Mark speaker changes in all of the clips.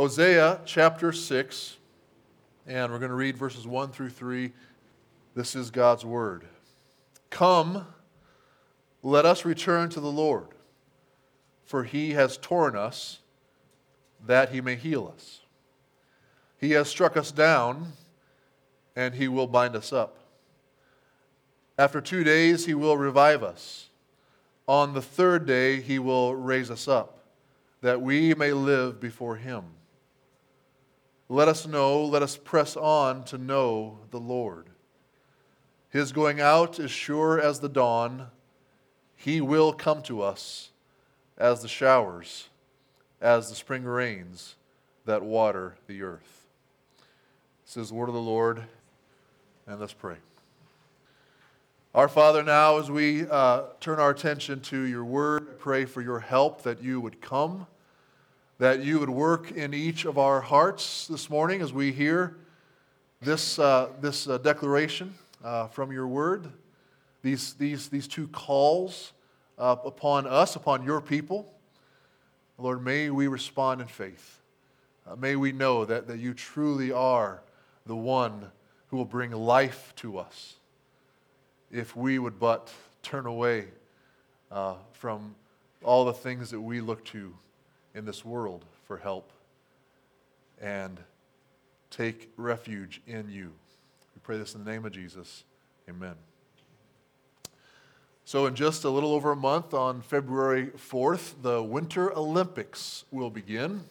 Speaker 1: Hosea chapter 6, and we're going to read verses 1 through 3. This is God's word. Come, let us return to the Lord, for he has torn us that he may heal us. He has struck us down, and he will bind us up. After two days, he will revive us. On the third day, he will raise us up, that we may live before him. Let us know, let us press on to know the Lord. His going out is sure as the dawn. He will come to us as the showers, as the spring rains that water the earth. This is the word of the Lord, and let's pray. Our Father, now as we uh, turn our attention to your word, I pray for your help that you would come, that you would work in each of our hearts this morning as we hear this, uh, this uh, declaration uh, from your word, these, these, these two calls uh, upon us, upon your people. Lord, may we respond in faith. Uh, may we know that, that you truly are the one who will bring life to us if we would but turn away uh, from all the things that we look to in this world for help and take refuge in you. We pray this in the name of Jesus. Amen. So, in just a little over a month, on February 4th, the Winter Olympics will begin.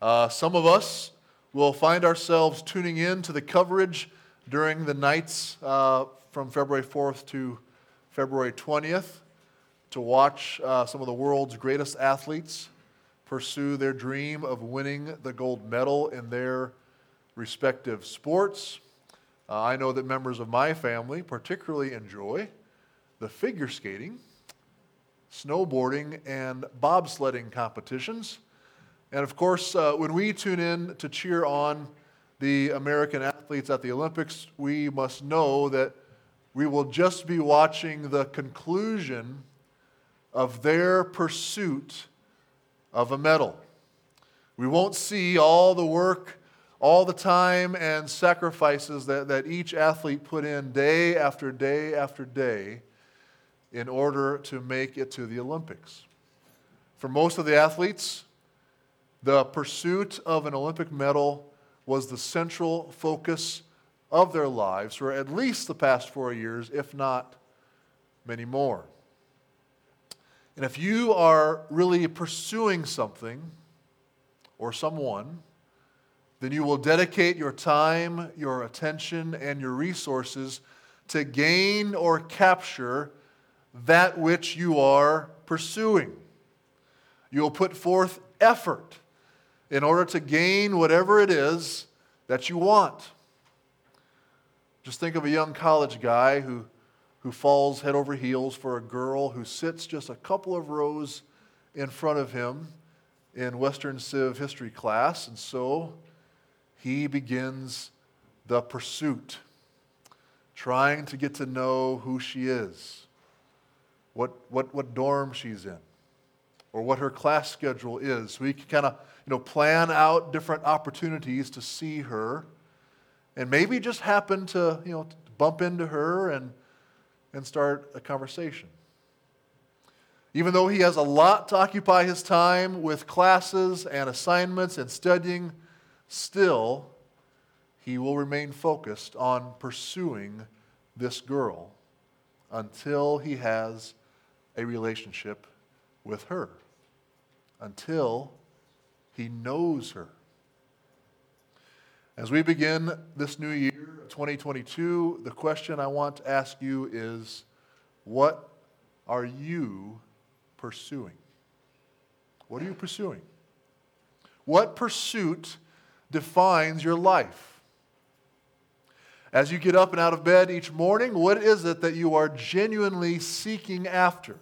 Speaker 1: Uh, some of us will find ourselves tuning in to the coverage during the nights uh, from February 4th to February 20th to watch uh, some of the world's greatest athletes pursue their dream of winning the gold medal in their respective sports. Uh, I know that members of my family particularly enjoy the figure skating, snowboarding, and bobsledding competitions. And of course, uh, when we tune in to cheer on the American athletes at the Olympics, we must know that we will just be watching the conclusion of their pursuit of a medal. We won't see all the work, all the time and sacrifices that, that each athlete put in day after day after day in order to make it to the Olympics. For most of the athletes, the pursuit of an Olympic medal was the central focus of their lives for at least the past four years, if not many more. And if you are really pursuing something or someone, then you will dedicate your time, your attention, and your resources to gain or capture that which you are pursuing. You will put forth effort in order to gain whatever it is that you want. Just think of a young college guy who, who falls head over heels for a girl who sits just a couple of rows in front of him in Western Civ history class. And so he begins the pursuit, trying to get to know who she is, what, what, what dorm she's in, or what her class schedule is. So he can kind of you know, plan out different opportunities to see her and maybe just happen to, you know, bump into her and, and start a conversation. Even though he has a lot to occupy his time with classes and assignments and studying, still, he will remain focused on pursuing this girl until he has a relationship with her, until he knows her. As we begin this new year, 2022, the question I want to ask you is what are you pursuing? What are you pursuing? What pursuit defines your life? As you get up and out of bed each morning, what is it that you are genuinely seeking after?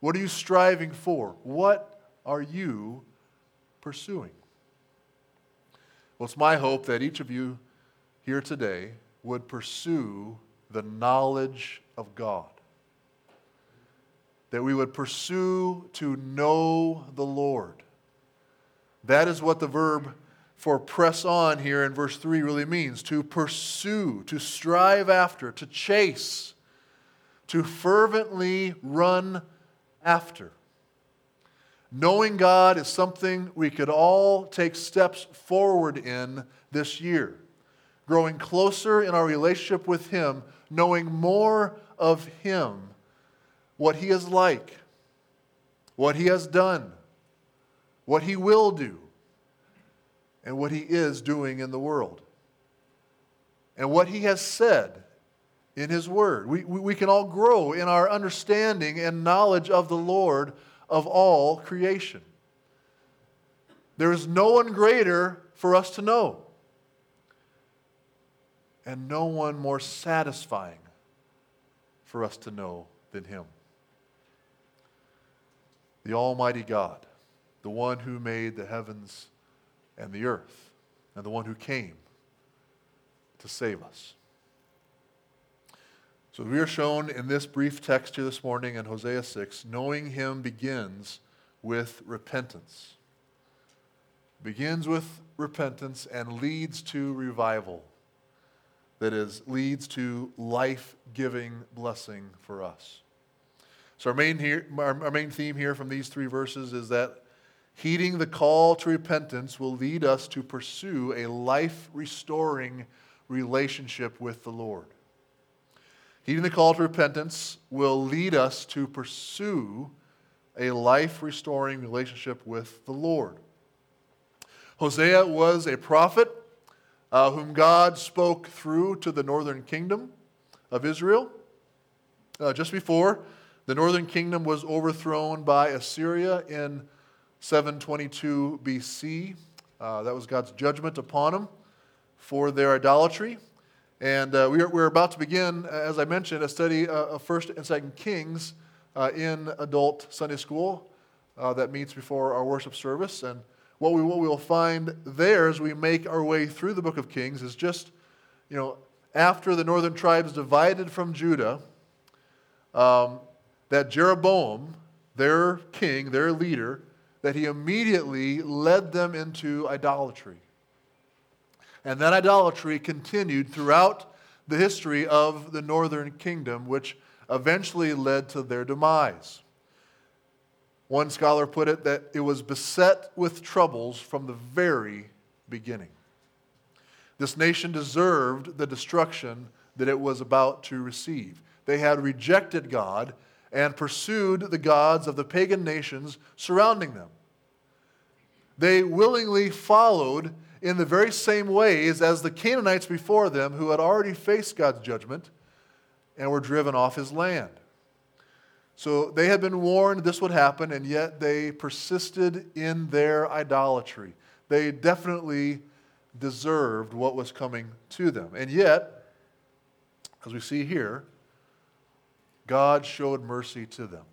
Speaker 1: What are you striving for? What are you pursuing? Well, it's my hope that each of you here today would pursue the knowledge of God. That we would pursue to know the Lord. That is what the verb for press on here in verse 3 really means to pursue, to strive after, to chase, to fervently run after. Knowing God is something we could all take steps forward in this year. Growing closer in our relationship with Him, knowing more of Him, what He is like, what He has done, what He will do, and what He is doing in the world, and what He has said in His Word. We, we, we can all grow in our understanding and knowledge of the Lord of all creation. There is no one greater for us to know, and no one more satisfying for us to know than Him. The Almighty God, the one who made the heavens and the earth, and the one who came to save us. So we are shown in this brief text here this morning in Hosea 6, knowing him begins with repentance. Begins with repentance and leads to revival. That is, leads to life giving blessing for us. So, our main, here, our main theme here from these three verses is that heeding the call to repentance will lead us to pursue a life restoring relationship with the Lord. Heeding the call to repentance will lead us to pursue a life restoring relationship with the Lord. Hosea was a prophet uh, whom God spoke through to the northern kingdom of Israel. Uh, just before the northern kingdom was overthrown by Assyria in 722 BC, uh, that was God's judgment upon them for their idolatry. And uh, we're, we're about to begin, as I mentioned, a study uh, of 1st and 2nd Kings uh, in adult Sunday school uh, that meets before our worship service. And what we, what we will find there as we make our way through the book of Kings is just, you know, after the northern tribes divided from Judah, um, that Jeroboam, their king, their leader, that he immediately led them into idolatry. And that idolatry continued throughout the history of the northern kingdom, which eventually led to their demise. One scholar put it that it was beset with troubles from the very beginning. This nation deserved the destruction that it was about to receive. They had rejected God and pursued the gods of the pagan nations surrounding them. They willingly followed in the very same ways as the Canaanites before them who had already faced God's judgment and were driven off his land. So they had been warned this would happen, and yet they persisted in their idolatry. They definitely deserved what was coming to them. And yet, as we see here, God showed mercy to them.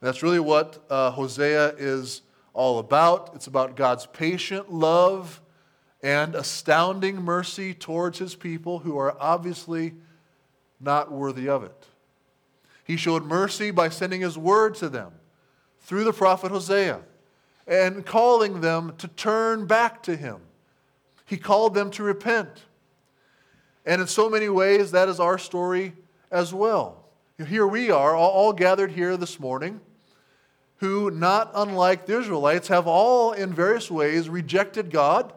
Speaker 1: That's really what uh, Hosea is all about. It's about God's patient love and astounding mercy towards his people who are obviously not worthy of it. He showed mercy by sending his word to them through the prophet Hosea and calling them to turn back to him. He called them to repent. And in so many ways, that is our story as well. Here we are, all gathered here this morning who, not unlike the Israelites, have all in various ways rejected God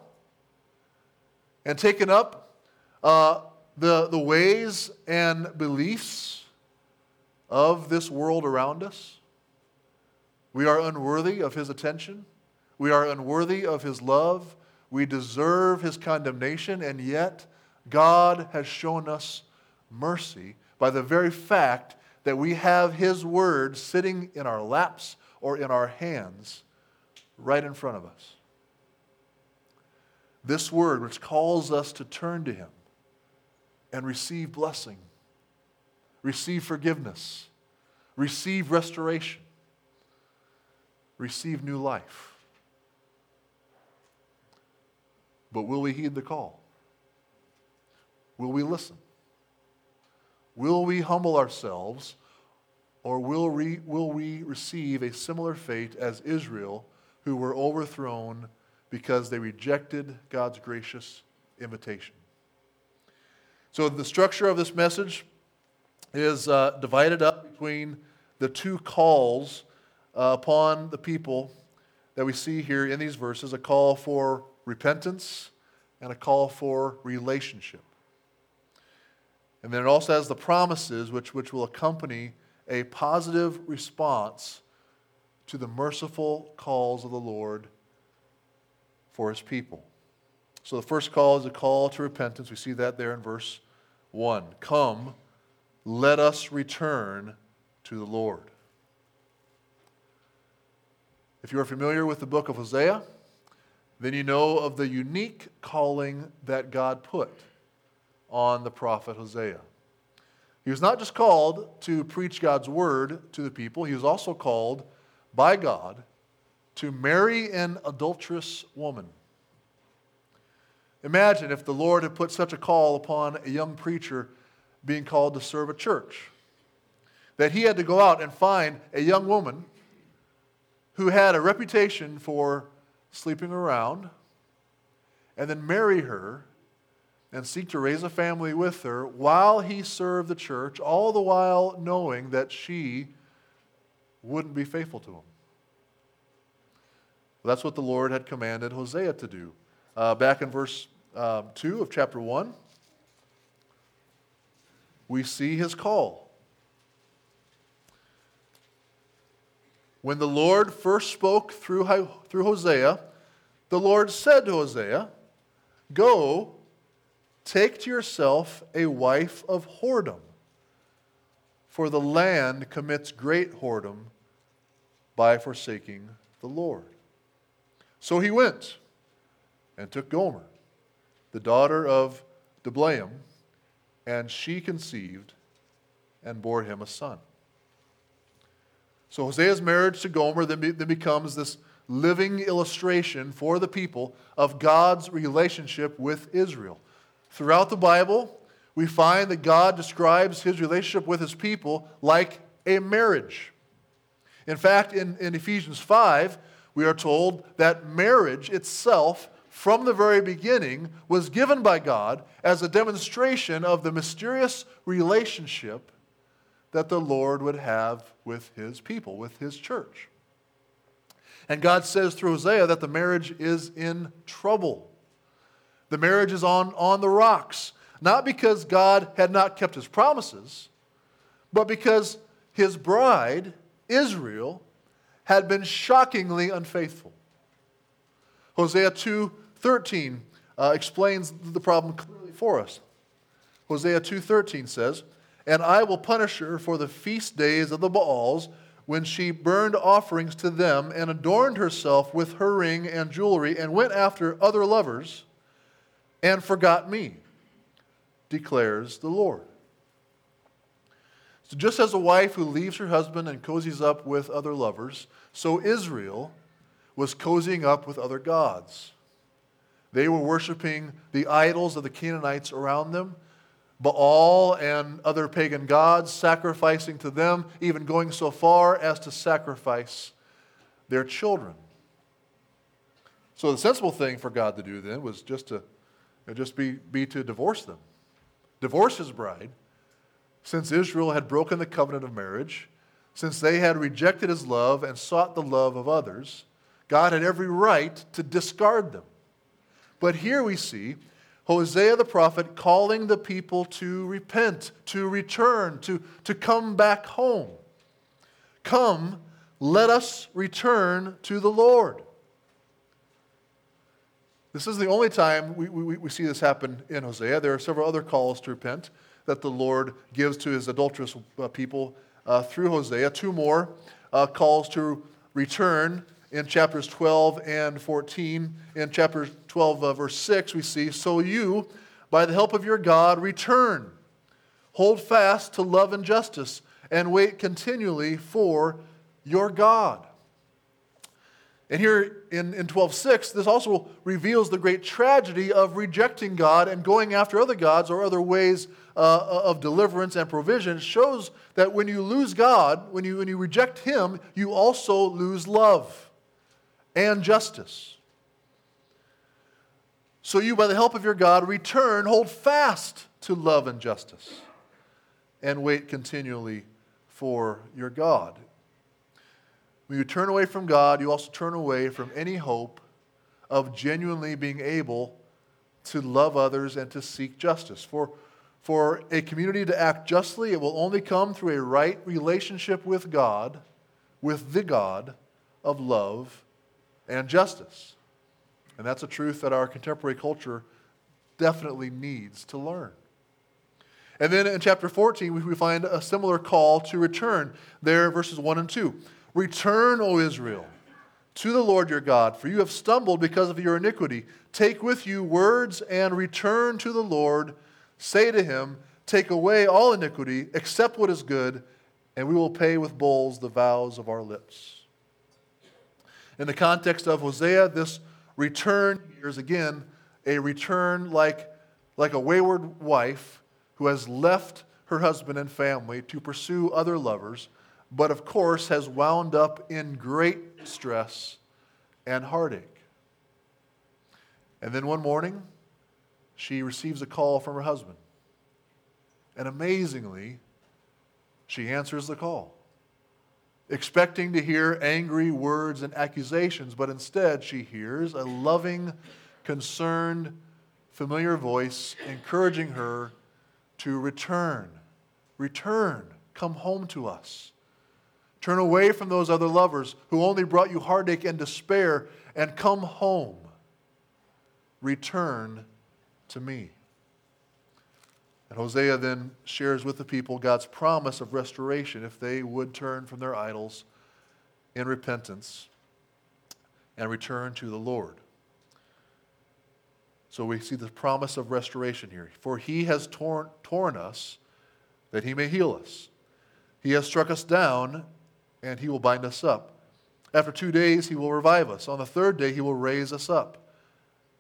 Speaker 1: and taken up uh, the, the ways and beliefs of this world around us. We are unworthy of his attention. We are unworthy of his love. We deserve his condemnation, and yet God has shown us mercy by the very fact that we have his word sitting in our laps or in our hands right in front of us. This word, which calls us to turn to Him and receive blessing, receive forgiveness, receive restoration, receive new life. But will we heed the call? Will we listen? Will we humble ourselves or will we, will we receive a similar fate as Israel who were overthrown because they rejected God's gracious invitation. So, the structure of this message is uh, divided up between the two calls uh, upon the people that we see here in these verses a call for repentance and a call for relationship. And then it also has the promises which, which will accompany a positive response to the merciful calls of the Lord for his people. So the first call is a call to repentance. We see that there in verse 1. Come, let us return to the Lord. If you are familiar with the book of Hosea, then you know of the unique calling that God put on the prophet Hosea. He was not just called to preach God's word to the people, he was also called by God to marry an adulterous woman. Imagine if the Lord had put such a call upon a young preacher being called to serve a church, that he had to go out and find a young woman who had a reputation for sleeping around and then marry her and seek to raise a family with her while he served the church, all the while knowing that she wouldn't be faithful to him. That's what the Lord had commanded Hosea to do. Uh, back in verse um, 2 of chapter 1, we see his call. When the Lord first spoke through, through Hosea, the Lord said to Hosea, Go, take to yourself a wife of whoredom, for the land commits great whoredom by forsaking the Lord. So he went and took Gomer, the daughter of Diblaim, and she conceived and bore him a son. So Hosea's marriage to Gomer then, be, then becomes this living illustration for the people of God's relationship with Israel. Throughout the Bible, we find that God describes his relationship with his people like a marriage. In fact, in, in Ephesians 5, we are told that marriage itself, from the very beginning, was given by God as a demonstration of the mysterious relationship that the Lord would have with his people, with his church. And God says through Hosea that the marriage is in trouble. The marriage is on, on the rocks, not because God had not kept his promises, but because his bride, Israel, had been shockingly unfaithful. Hosea 2:13 uh, explains the problem clearly for us. Hosea 2:13 says, "And I will punish her for the feast days of the Baals when she burned offerings to them and adorned herself with her ring and jewelry and went after other lovers and forgot me," declares the Lord. So, just as a wife who leaves her husband and cozies up with other lovers, so Israel was cozying up with other gods. They were worshiping the idols of the Canaanites around them, Baal and other pagan gods, sacrificing to them, even going so far as to sacrifice their children. So the sensible thing for God to do then was just to just be, be to divorce them. Divorce his bride since Israel had broken the covenant of marriage, since they had rejected his love and sought the love of others, God had every right to discard them. But here we see Hosea the prophet calling the people to repent, to return, to, to come back home. Come, let us return to the Lord. This is the only time we, we, we see this happen in Hosea. There are several other calls to repent that the Lord gives to his adulterous uh, people uh, through Hosea. Two more uh, calls to return in chapters 12 and 14. In chapter 12, uh, verse 6, we see, So you, by the help of your God, return. Hold fast to love and justice, and wait continually for your God. And here in, in 12.6, this also reveals the great tragedy of rejecting God and going after other gods or other ways uh, of deliverance and provision. It shows that when you lose God, when you, when you reject Him, you also lose love. and justice. So you, by the help of your God, return, hold fast to love and justice, and wait continually for your God. When you turn away from God, you also turn away from any hope of genuinely being able to love others and to seek justice. For, for a community to act justly, it will only come through a right relationship with God, with the God of love and justice. And that's a truth that our contemporary culture definitely needs to learn. And then in chapter 14, we find a similar call to return. There, verses 1 and 2. Return, O Israel, to the Lord your God, for you have stumbled because of your iniquity. Take with you words and return to the Lord. Say to him, Take away all iniquity, accept what is good, and we will pay with bulls the vows of our lips. In the context of Hosea, this return here is again a return like, like a wayward wife who has left her husband and family to pursue other lovers, but of course has wound up in great stress and heartache. And then one morning, she receives a call from her husband. And amazingly, she answers the call, expecting to hear angry words and accusations, but instead she hears a loving, concerned, familiar voice encouraging her to return. Return. Come home to us. Turn away from those other lovers who only brought you heartache and despair and come home. Return to me. And Hosea then shares with the people God's promise of restoration if they would turn from their idols in repentance and return to the Lord. So we see the promise of restoration here. For he has torn, torn us that he may heal us. He has struck us down and he will bind us up. After two days, he will revive us. On the third day, he will raise us up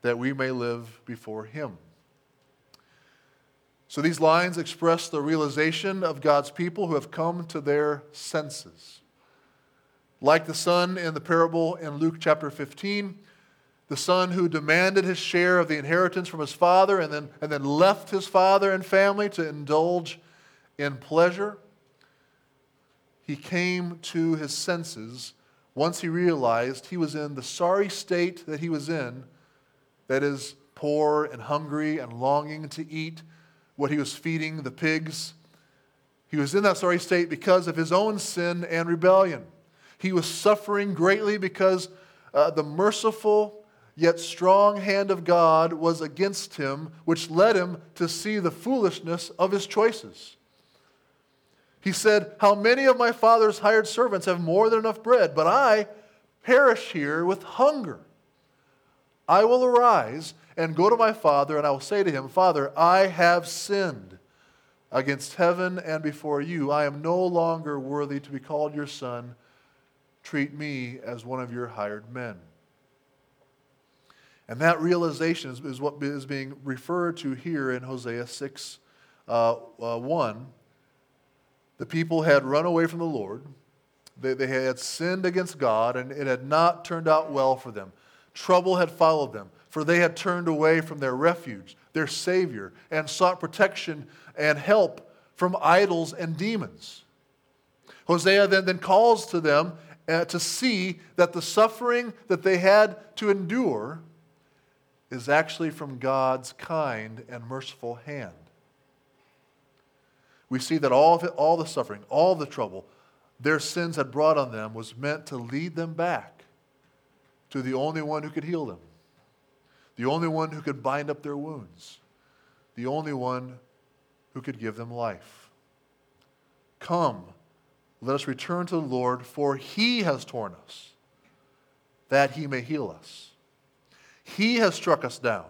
Speaker 1: that we may live before him. So these lines express the realization of God's people who have come to their senses. Like the son in the parable in Luke chapter 15, the son who demanded his share of the inheritance from his father and then, and then left his father and family to indulge in pleasure, he came to his senses once he realized he was in the sorry state that he was in, that is, poor and hungry and longing to eat what he was feeding the pigs. He was in that sorry state because of his own sin and rebellion. He was suffering greatly because uh, the merciful yet strong hand of God was against him, which led him to see the foolishness of his choices. He said, How many of my father's hired servants have more than enough bread, but I perish here with hunger? I will arise and go to my father, and I will say to him, Father, I have sinned against heaven and before you. I am no longer worthy to be called your son. Treat me as one of your hired men. And that realization is, is what is being referred to here in Hosea 6 uh, uh, 1. The people had run away from the Lord. They, they had sinned against God, and it had not turned out well for them. Trouble had followed them for they had turned away from their refuge, their Savior, and sought protection and help from idols and demons. Hosea then, then calls to them uh, to see that the suffering that they had to endure is actually from God's kind and merciful hand. We see that all of it, all the suffering, all the trouble their sins had brought on them was meant to lead them back to the only one who could heal them the only one who could bind up their wounds, the only one who could give them life. Come, let us return to the Lord, for he has torn us, that he may heal us. He has struck us down,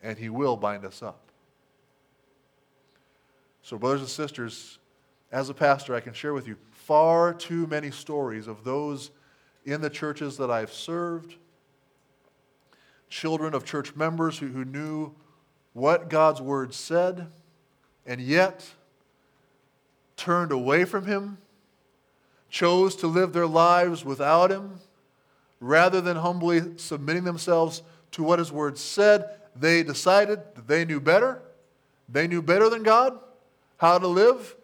Speaker 1: and he will bind us up. So, brothers and sisters, as a pastor, I can share with you far too many stories of those in the churches that I've served children of church members who, who knew what God's word said and yet turned away from him, chose to live their lives without him, rather than humbly submitting themselves to what his word said, they decided that they knew better. They knew better than God how to live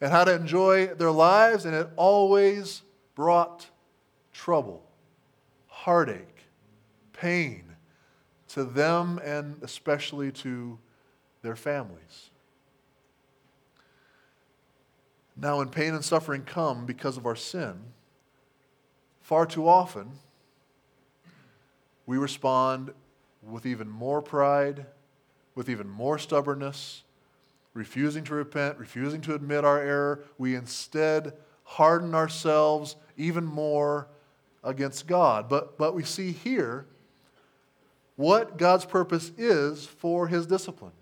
Speaker 1: and how to enjoy their lives, and it always brought trouble, heartache, pain to them and especially to their families. Now, when pain and suffering come because of our sin, far too often we respond with even more pride, with even more stubbornness, refusing to repent, refusing to admit our error. We instead harden ourselves even more against God. But, but we see here what God's purpose is for his discipline,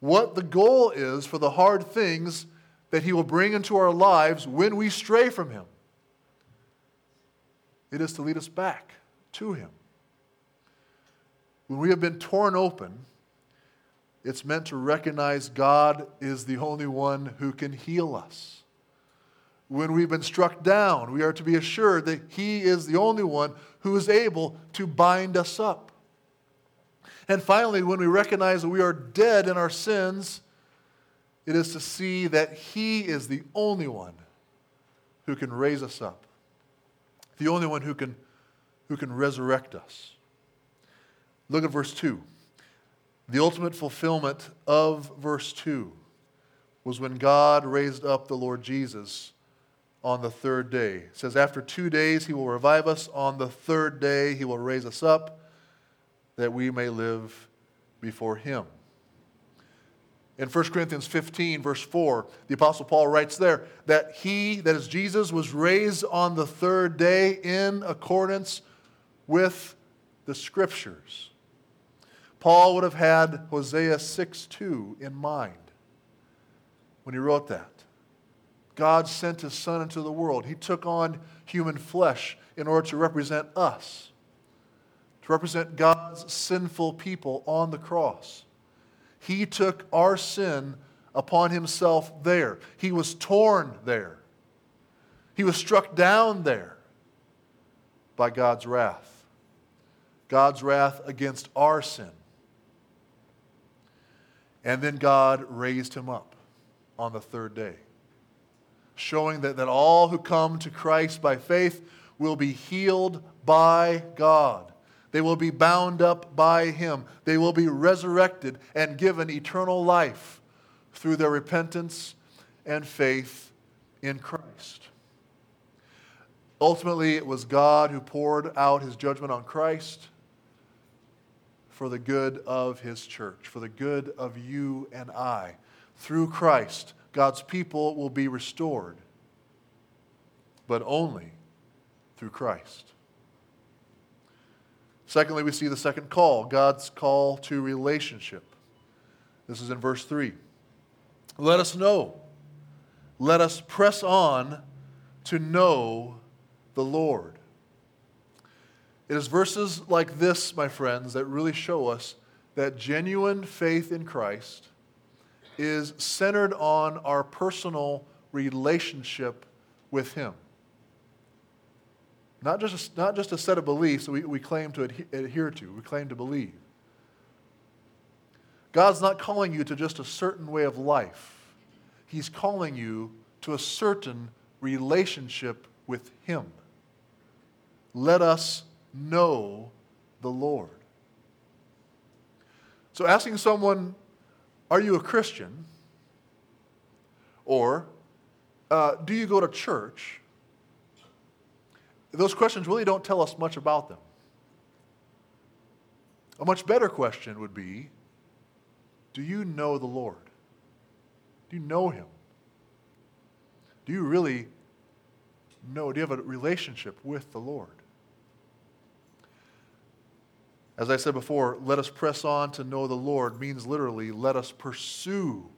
Speaker 1: what the goal is for the hard things that He will bring into our lives when we stray from Him. It is to lead us back to Him. When we have been torn open, it's meant to recognize God is the only one who can heal us. When we've been struck down, we are to be assured that He is the only one who is able to bind us up. And finally, when we recognize that we are dead in our sins, it is to see that He is the only one who can raise us up, the only one who can, who can resurrect us. Look at verse 2. The ultimate fulfillment of verse 2 was when God raised up the Lord Jesus on the third day. It says, After two days he will revive us. On the third day he will raise us up that we may live before him. In 1 Corinthians 15, verse 4, the Apostle Paul writes there that he, that is Jesus, was raised on the third day in accordance with the Scriptures. Paul would have had Hosea 6 2 in mind when he wrote that. God sent his Son into the world. He took on human flesh in order to represent us, to represent God's sinful people on the cross. He took our sin upon himself there. He was torn there. He was struck down there by God's wrath. God's wrath against our sin. And then God raised him up on the third day, showing that, that all who come to Christ by faith will be healed by God. They will be bound up by him. They will be resurrected and given eternal life through their repentance and faith in Christ. Ultimately, it was God who poured out his judgment on Christ for the good of his church, for the good of you and I. Through Christ, God's people will be restored, but only through Christ. Secondly, we see the second call God's call to relationship. This is in verse 3. Let us know. Let us press on to know the Lord. It is verses like this, my friends, that really show us that genuine faith in Christ is centered on our personal relationship with Him. Not just not just a set of beliefs that we, we claim to adhere to, we claim to believe. God's not calling you to just a certain way of life, He's calling you to a certain relationship with Him. Let us know the Lord. So, asking someone, Are you a Christian? or uh, Do you go to church? those questions really don't tell us much about them. A much better question would be Do you know the Lord? Do you know Him? Do you really know? Do you have a relationship with the Lord? As I said before, let us press on to know the Lord means literally, let us pursue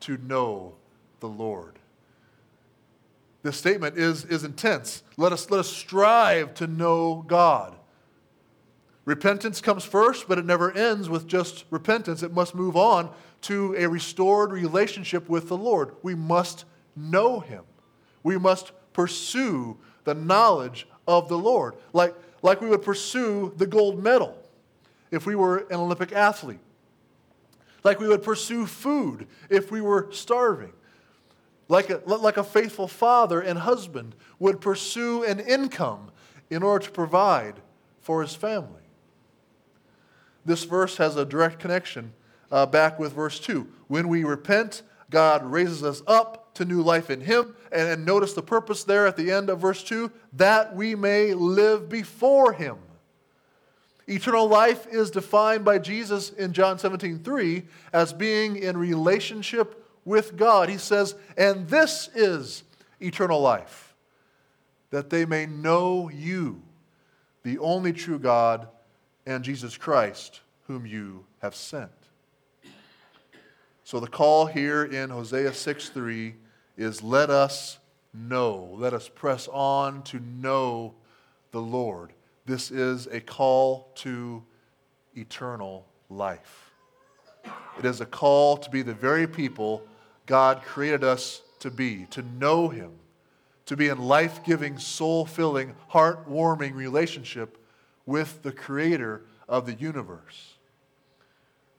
Speaker 1: to know the Lord. This statement is, is intense. Let us, let us strive to know God. Repentance comes first, but it never ends with just repentance. It must move on to a restored relationship with the Lord. We must know Him. We must pursue the knowledge of the Lord, like, like we would pursue the gold medal if we were an Olympic athlete, like we would pursue food if we were starving, like a, like a faithful father and husband would pursue an income in order to provide for his family. This verse has a direct connection uh, back with verse 2. When we repent, God raises us up to new life in Him. And, and notice the purpose there at the end of verse 2 that we may live before Him. Eternal life is defined by Jesus in John 17 3 as being in relationship with God. He says, And this is eternal life, that they may know you, the only true God, and Jesus Christ, whom you have sent. So the call here in Hosea 6 3 is let us know, let us press on to know the Lord. This is a call to eternal life. It is a call to be the very people God created us to be, to know Him, to be in life giving, soul filling, heart warming relationship with the Creator of the universe,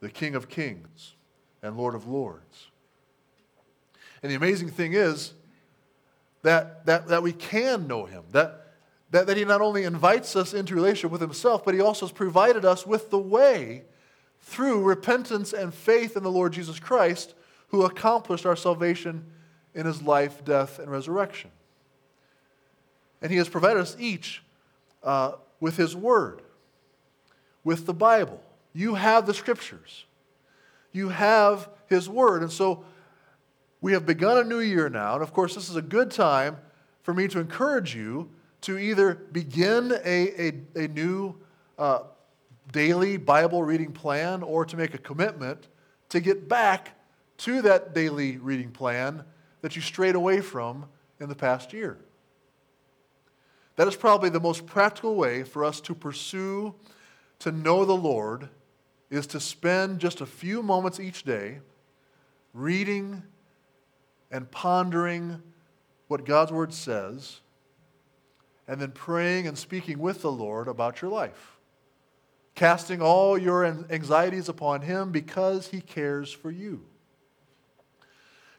Speaker 1: the King of Kings and Lord of Lords. And the amazing thing is that, that, that we can know him, that, that, that he not only invites us into relationship with himself, but he also has provided us with the way through repentance and faith in the Lord Jesus Christ, who accomplished our salvation in his life, death, and resurrection. And he has provided us each uh, with his word, with the Bible. You have the scriptures you have His Word. And so we have begun a new year now. And of course, this is a good time for me to encourage you to either begin a, a, a new uh, daily Bible reading plan or to make a commitment to get back to that daily reading plan that you strayed away from in the past year. That is probably the most practical way for us to pursue to know the Lord is to spend just a few moments each day reading and pondering what God's Word says, and then praying and speaking with the Lord about your life. Casting all your anxieties upon Him because He cares for you.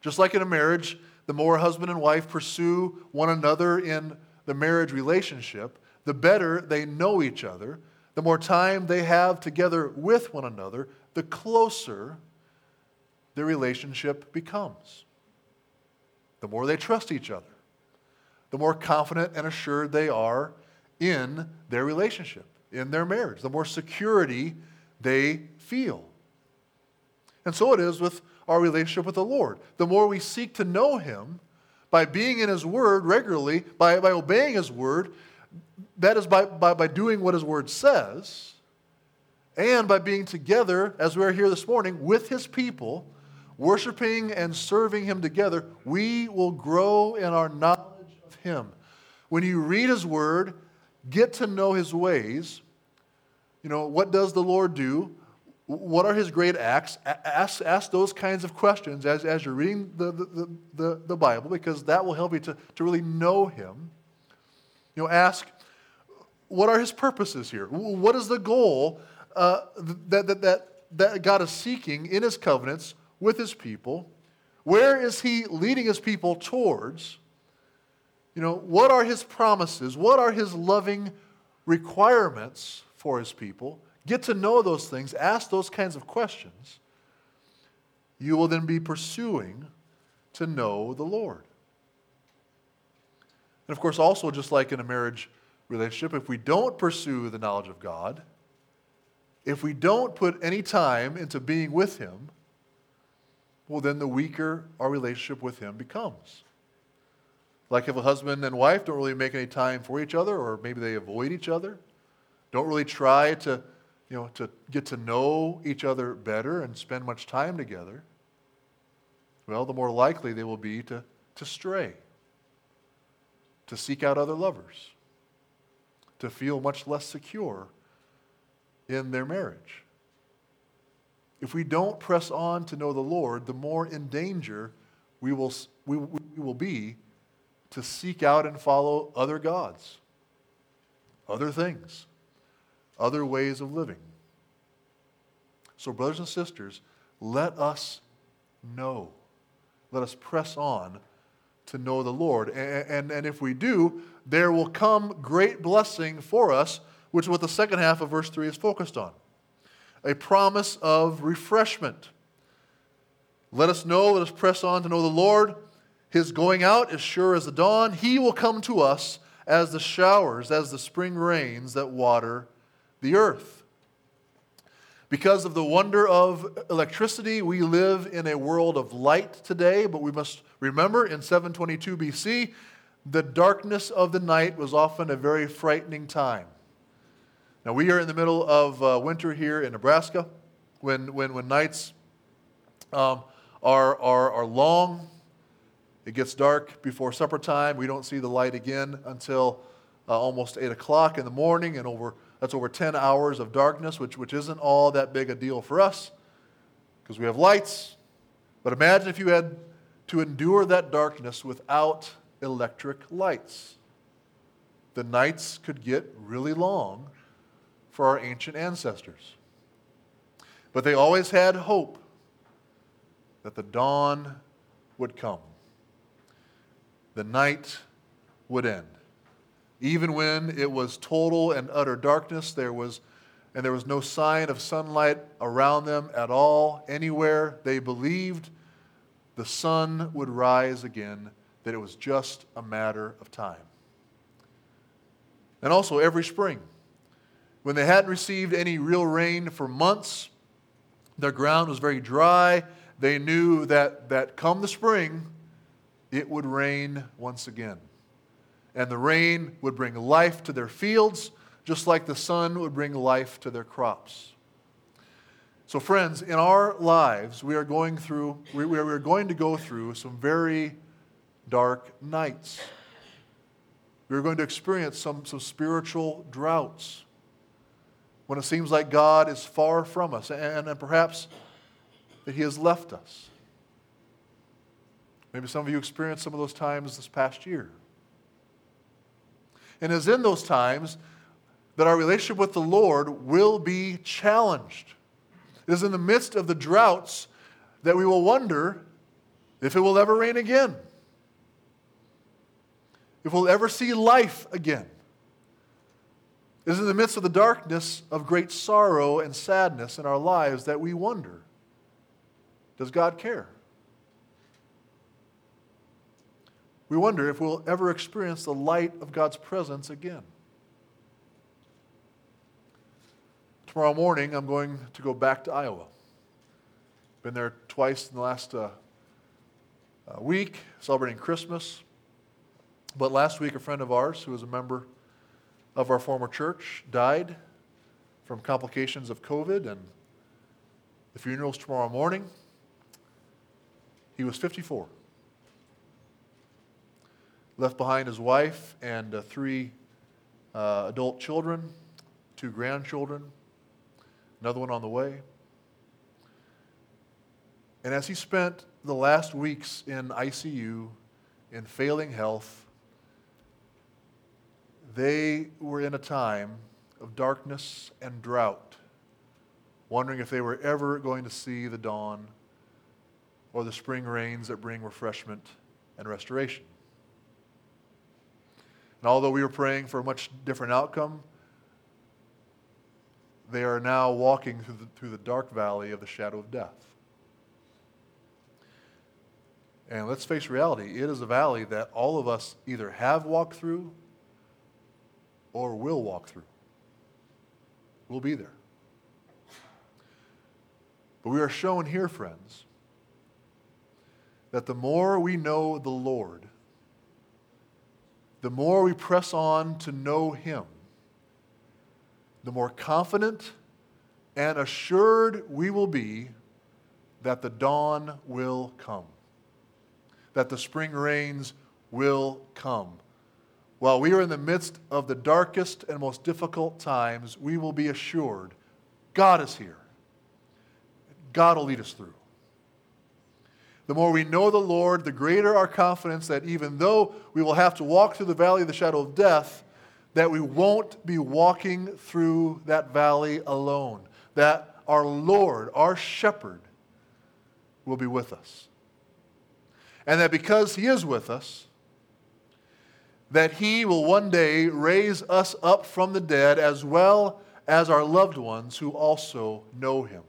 Speaker 1: Just like in a marriage, the more husband and wife pursue one another in the marriage relationship, the better they know each other, the more time they have together with one another, the closer their relationship becomes. The more they trust each other, the more confident and assured they are in their relationship, in their marriage, the more security they feel. And so it is with our relationship with the Lord. The more we seek to know Him by being in His Word regularly, by, by obeying His Word, that is by, by, by doing what his word says and by being together, as we are here this morning, with his people, worshiping and serving him together, we will grow in our knowledge of him. When you read his word, get to know his ways. You know, what does the Lord do? What are his great acts? Ask, ask those kinds of questions as, as you're reading the, the, the, the Bible because that will help you to, to really know him. You know, ask, what are his purposes here? What is the goal uh, that, that, that, that God is seeking in his covenants with his people? Where is he leading his people towards? You know, what are his promises? What are his loving requirements for his people? Get to know those things, ask those kinds of questions. You will then be pursuing to know the Lord. And of course, also, just like in a marriage relationship, if we don't pursue the knowledge of God, if we don't put any time into being with Him, well, then the weaker our relationship with Him becomes. Like if a husband and wife don't really make any time for each other, or maybe they avoid each other, don't really try to, you know, to get to know each other better and spend much time together, well, the more likely they will be to, to stray, to seek out other lovers to feel much less secure in their marriage. If we don't press on to know the Lord, the more in danger we will, we, we will be to seek out and follow other gods, other things, other ways of living. So, brothers and sisters, let us know. Let us press on to know the Lord. And, and, and, if we do, there will come great blessing for us, which is what the second half of verse 3 is focused on a promise of refreshment. Let us know, let us press on to know the Lord. His going out is sure as the dawn. He will come to us as the showers, as the spring rains that water the earth. Because of the wonder of electricity, we live in a world of light today, but we must remember in 722 BC, the darkness of the night was often a very frightening time. Now, we are in the middle of uh, winter here in Nebraska when, when, when nights um, are, are, are long. It gets dark before supper time. We don't see the light again until uh, almost 8 o'clock in the morning and over that's over 10 hours of darkness, which, which isn't all that big a deal for us because we have lights. But imagine if you had to endure that darkness without electric lights. The nights could get really long for our ancient ancestors. But they always had hope that the dawn would come, the night would end. Even when it was total and utter darkness, there was, and there was no sign of sunlight around them at all, anywhere, they believed the sun would rise again, that it was just a matter of time. And also every spring, when they hadn't received any real rain for months, their ground was very dry. They knew that, that come the spring, it would rain once again and the rain would bring life to their fields, just like the sun would bring life to their crops. So, friends, in our lives, we are going through, we, we are going to go through some very dark nights. We're going to experience some, some spiritual droughts when it seems like God is far from us and, and perhaps that He has left us. Maybe some of you experienced some of those times this past year. And it's in those times that our relationship with the Lord will be challenged. It is in the midst of the droughts that we will wonder if it will ever rain again, if we'll ever see life again. It is in the midst of the darkness of great sorrow and sadness in our lives that we wonder does God care? We wonder if we'll ever experience the light of God's presence again. Tomorrow morning, I'm going to go back to Iowa. Been there twice in the last uh, uh, week, celebrating Christmas. But last week, a friend of ours who was a member of our former church died from complications of COVID, and the funeral's tomorrow morning. He was 54 left behind his wife and uh, three uh, adult children, two grandchildren, another one on the way. And as he spent the last weeks in ICU in failing health, they were in a time of darkness and drought, wondering if they were ever going to see the dawn or the spring rains that bring refreshment and restoration. And although we were praying for a much different outcome, they are now walking through the, through the dark valley of the shadow of death. And let's face reality it is a valley that all of us either have walked through or will walk through. We'll be there. But we are shown here, friends, that the more we know the Lord, the more we press on to know Him, the more confident and assured we will be that the dawn will come, that the spring rains will come. While we are in the midst of the darkest and most difficult times, we will be assured God is here. God will lead us through. The more we know the Lord, the greater our confidence that even though we will have to walk through the valley of the shadow of death, that we won't be walking through that valley alone, that our Lord, our shepherd, will be with us. And that because he is with us, that he will one day raise us up from the dead as well as our loved ones who also know him.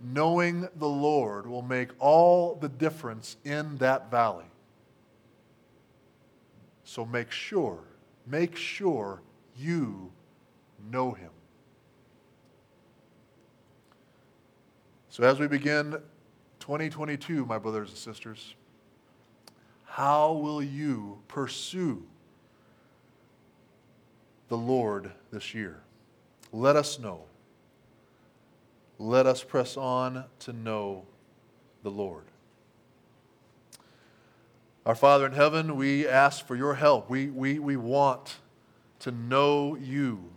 Speaker 1: Knowing the Lord will make all the difference in that valley. So make sure, make sure you know him. So as we begin 2022, my brothers and sisters, how will you pursue the Lord this year? Let us know. Let us press on to know the Lord. Our Father in heaven, we ask for your help. We, we, we want to know you.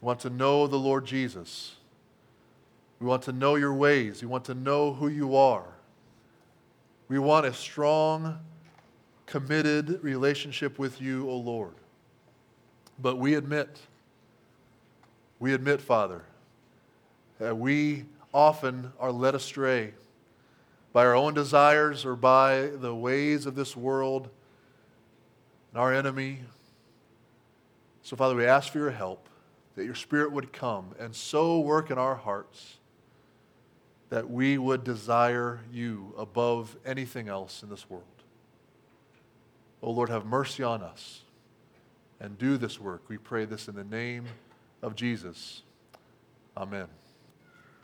Speaker 1: We want to know the Lord Jesus. We want to know your ways. We want to know who you are. We want a strong, committed relationship with you, O Lord. But we admit, we admit, Father, that we often are led astray by our own desires or by the ways of this world and our enemy. So, Father, we ask for your help, that your Spirit would come and so work in our hearts that we would desire you above anything else in this world. Oh Lord, have mercy on us and do this work. We pray this in the name of Jesus. Amen.